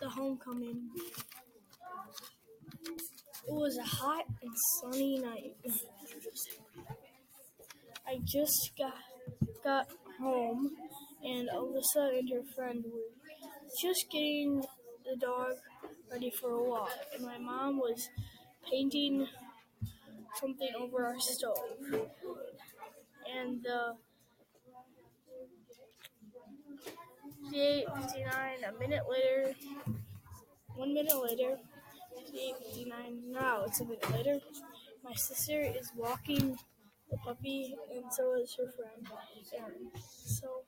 the homecoming. It was a hot and sunny night. I just got got home, and Alyssa and her friend were just getting the dog ready for a walk, and my mom was painting something over our stove. And the 8.59, a minute later, one minute later, 8.59, now it's a minute later, my sister is walking the puppy, and so is her friend, Erin. So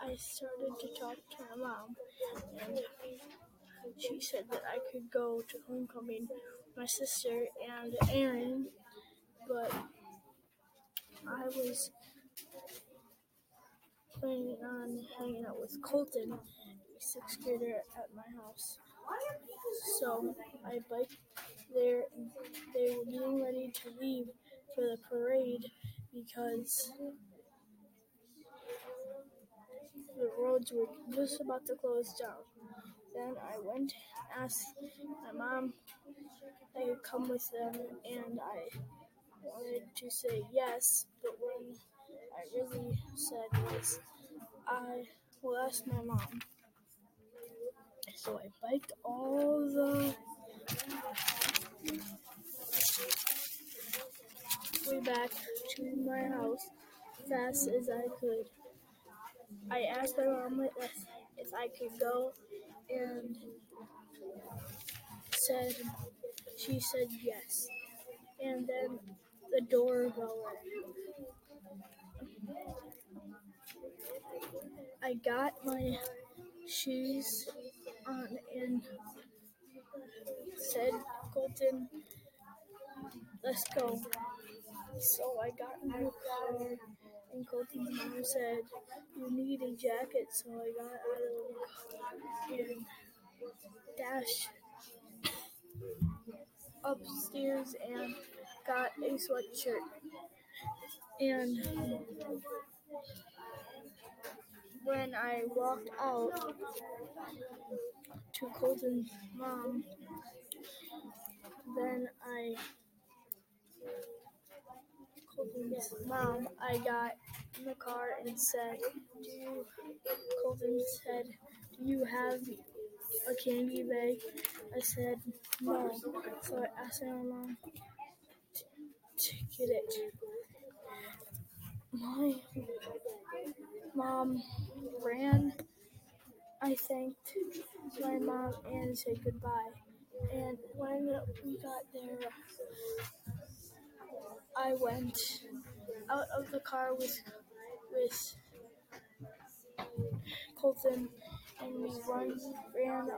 I started to talk to my mom, and she said that I could go to homecoming with my sister and Erin, but I was planning on hanging out with Colton, a sixth grader at my house. So I biked there, they were getting ready to leave for the parade because the roads were just about to close down. Then I went, and asked my mom if I could come with them, and I wanted to say yes, but when I really said was I will ask my mom. So I biked all the way back to my house fast as I could. I asked my mom if, if I could go and said she said yes. And then the doorbell rang. I got my shoes on and said, Colton, let's go. So I got in the car, and Colton's mom said, You need a jacket. So I got out of the car and dashed upstairs and got a sweatshirt. And when I walked out to Colton's mom, then I Colton's mom, I got in the car and said, "Do you?" Colton said, "Do you have a candy bag?" I said, "No." So I asked my mom to, to get it. My mom ran. I thanked my mom and said goodbye. And when we got there, I went out of the car with with Colton, and we run ran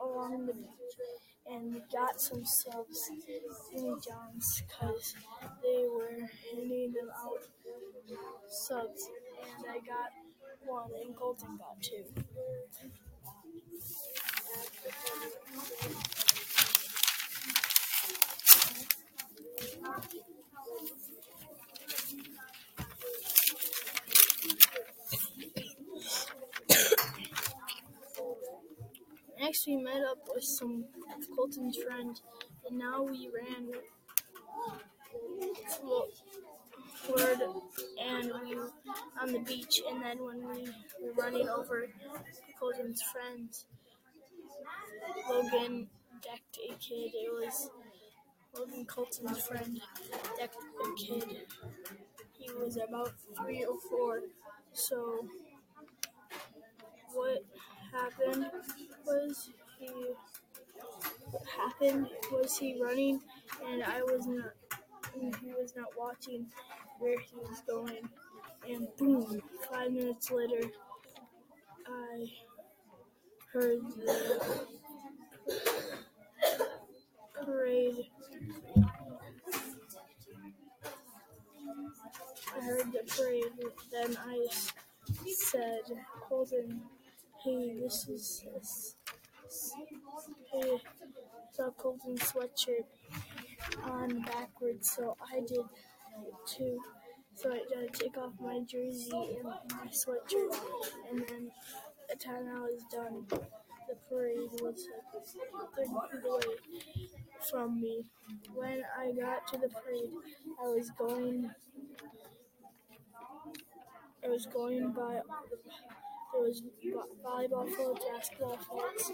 along the beach, and got some subs, Jimmy John's, because they were handing them out subs, and I got one, and Colton got two. Next, we met up with some of Colton's friends, and now we ran toward and we were on the beach. And then when we were running over Colton's friends, Logan decked a kid. It was Logan Colton's friend decked a kid. He was about three or four. So what happened was he what happened was he running and I was not he was not watching where he was going. And boom five minutes later I heard the parade. I heard the parade then I said Colton hey this is Hey, saw Colton's sweatshirt on backwards, so I did too. So I to take off my jersey and my sweatshirt, and then the time I was done, the parade was 30 feet away from me. When I got to the parade, I was going. I was going by. There was volleyball floats, basketball floats,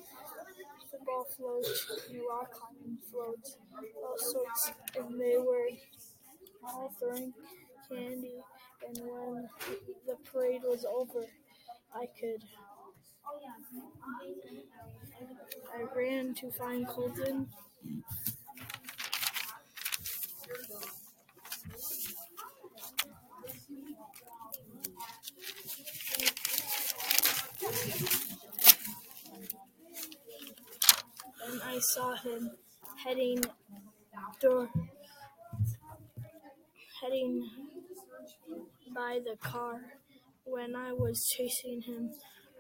football floats, rock climbing floats, all sorts, and they were all throwing candy. And when the parade was over, I could. I ran to find Colton. And I saw him heading by the car. When I was chasing him,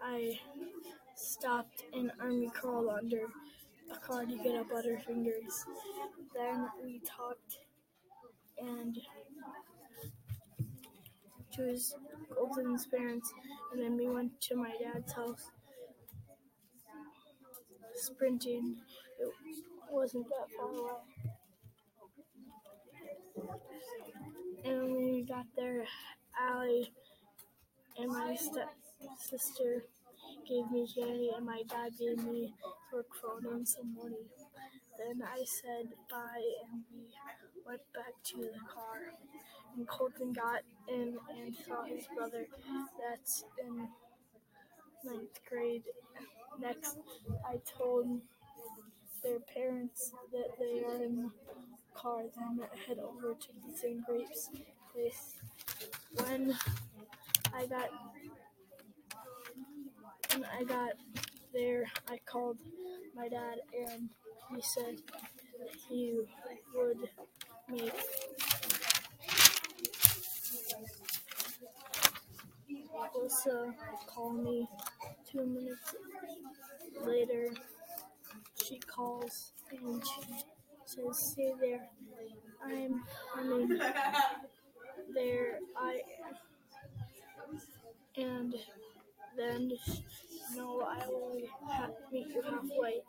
I stopped and army crawled under a car to get a Butterfingers. Then we talked and to his Colton's parents, and then we went to my dad's house. Sprinting, wasn't that far away. And when we got there, Allie and my stepsister gave me candy, and my dad gave me phone and some money. Then I said bye, and we went back to the car. And Colton got in and saw his brother that's in ninth grade. Next, I told their parents that they are in the car, then head over to the St. Grapes place. When I got when I got there, I called my dad, and he said he would make Elsa call me. Two minutes later, calls and she says, "Stay there. I'm coming." There, I and then no, I will meet you halfway.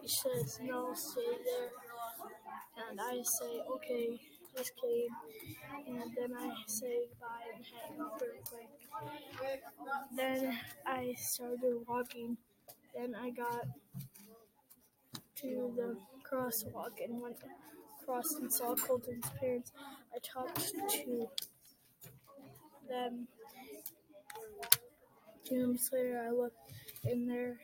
She says, no, stay there. And I say, okay, just kidding. And then I say bye and hang up real quick. Then I started walking. Then I got to the crosswalk and went across and saw Colton's parents. I talked to them. Two minutes later, I looked and they're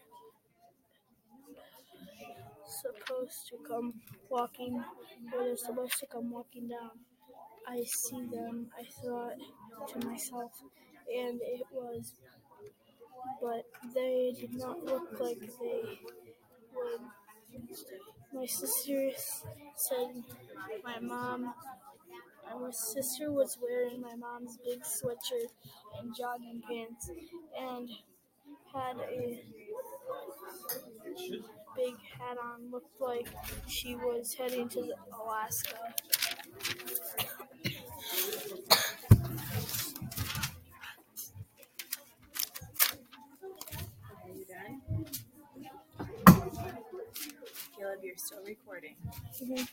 supposed to come walking, they're supposed to come walking down. I see them, I thought to myself, and it was, but they did not look like they would. My sister said my mom, my sister was wearing my mom's big sweatshirt and jogging pants, and had a big hat on, looked like she was heading to Alaska. Are you done? Caleb, you're still recording. Mhm.